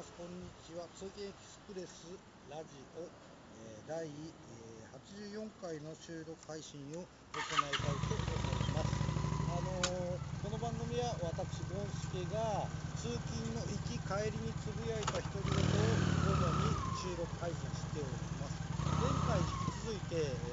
ます。こんにちは。通勤エキスプレスラジオ、えー、第、え84回の収録配信を行いたいと思います。あのー、この番組は私ゴンスケが通勤の行き帰りにつぶやいた独り言を主に収録配信しております。前回引き続いて、え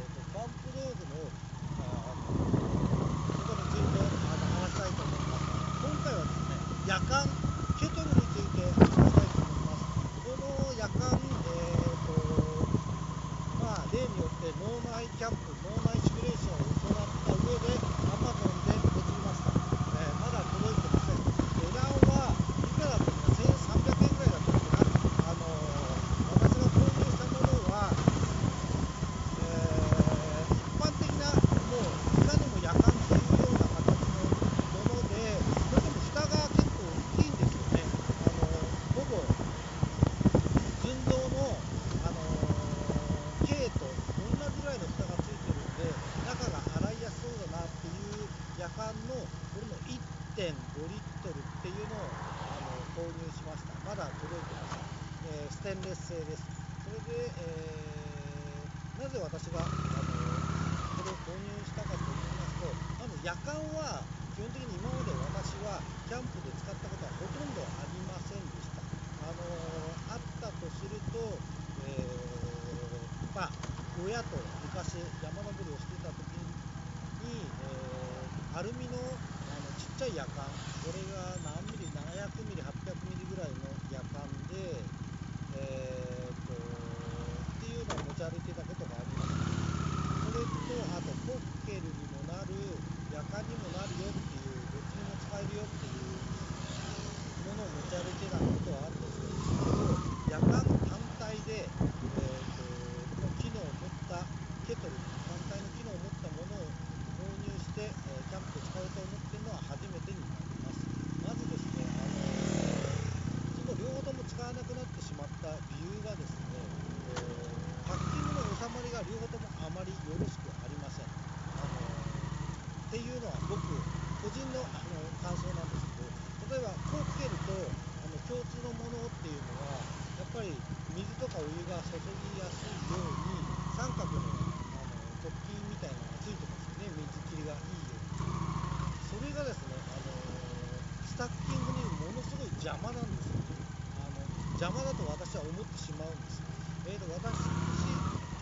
邪魔だと私は思ってしまうんです。えーと、と私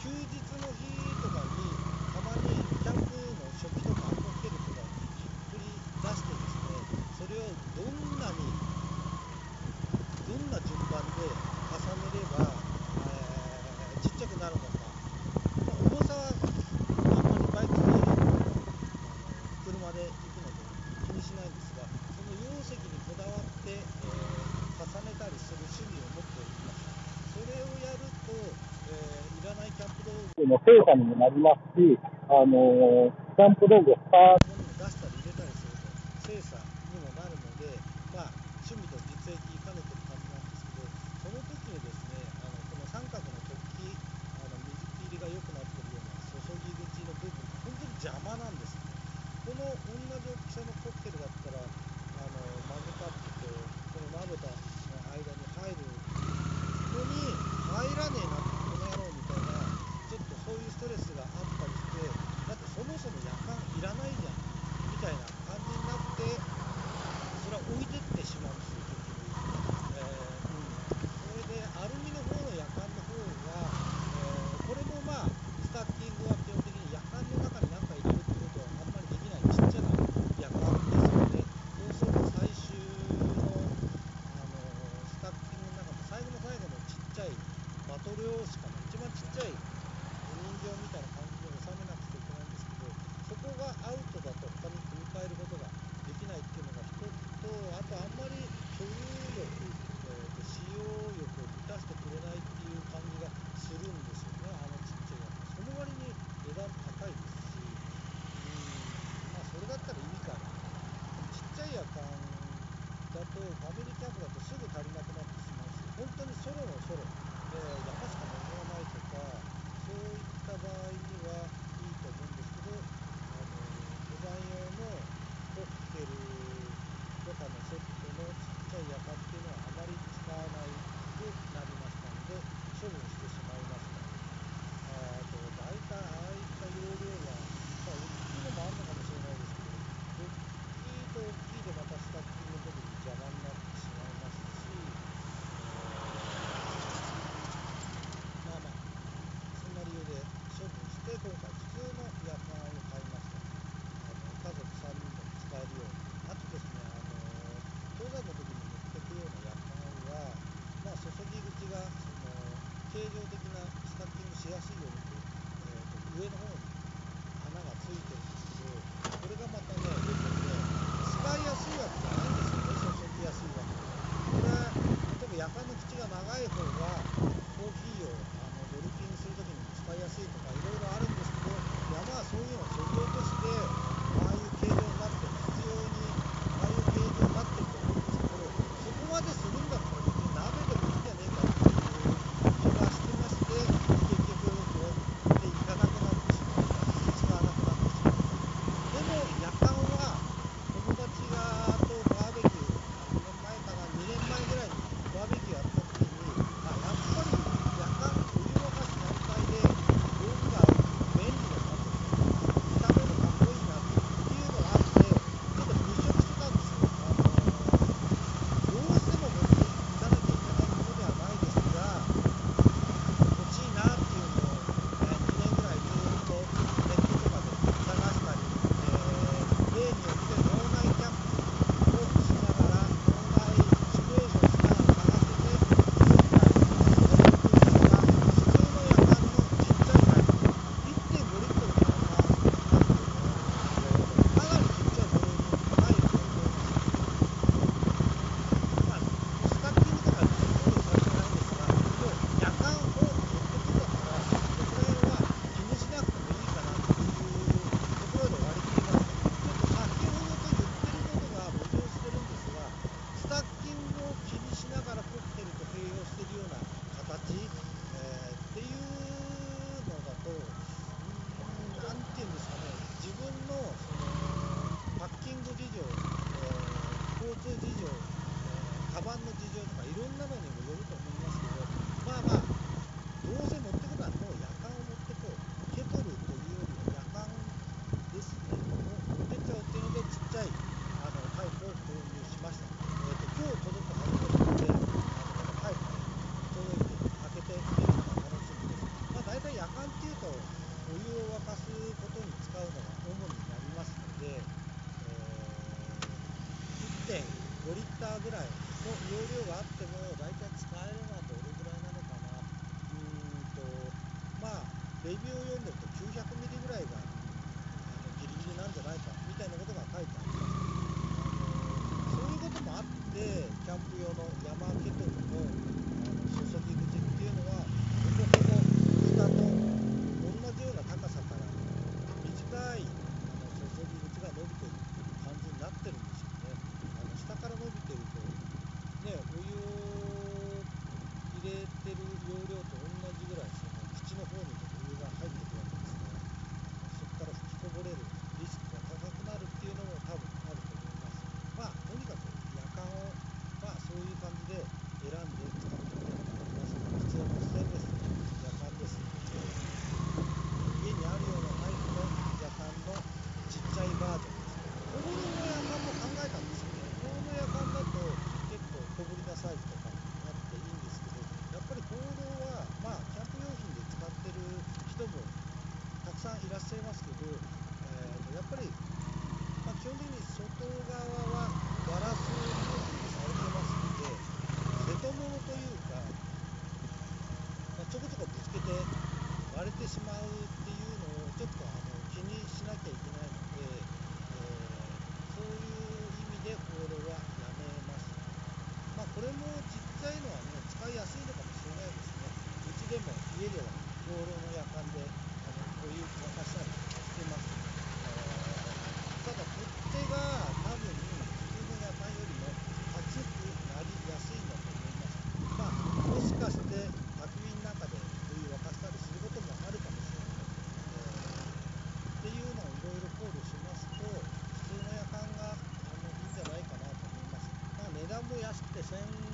休日の日の成果にもなりますし、あのー、スタンプ道具を使 with her. バンの事情とかいろんなのにもよると思いますけどまあまあどうせ持ってくのはもう夜間を持ってこうケトルというよりは夜間ですねを持ってっちゃうっていうのでちっちゃいあのタイプを購入しました、えーと、今日届くはずなのであのまのタイプ届いて開けてみるのが楽しみですまあ大体やかんっていうとお湯を沸かすことに使うのが主になりますので、えー、1.5リッターぐらい容量があっても大体使えるのはどれぐらいなのかな。うんとまあレビュー用 las que son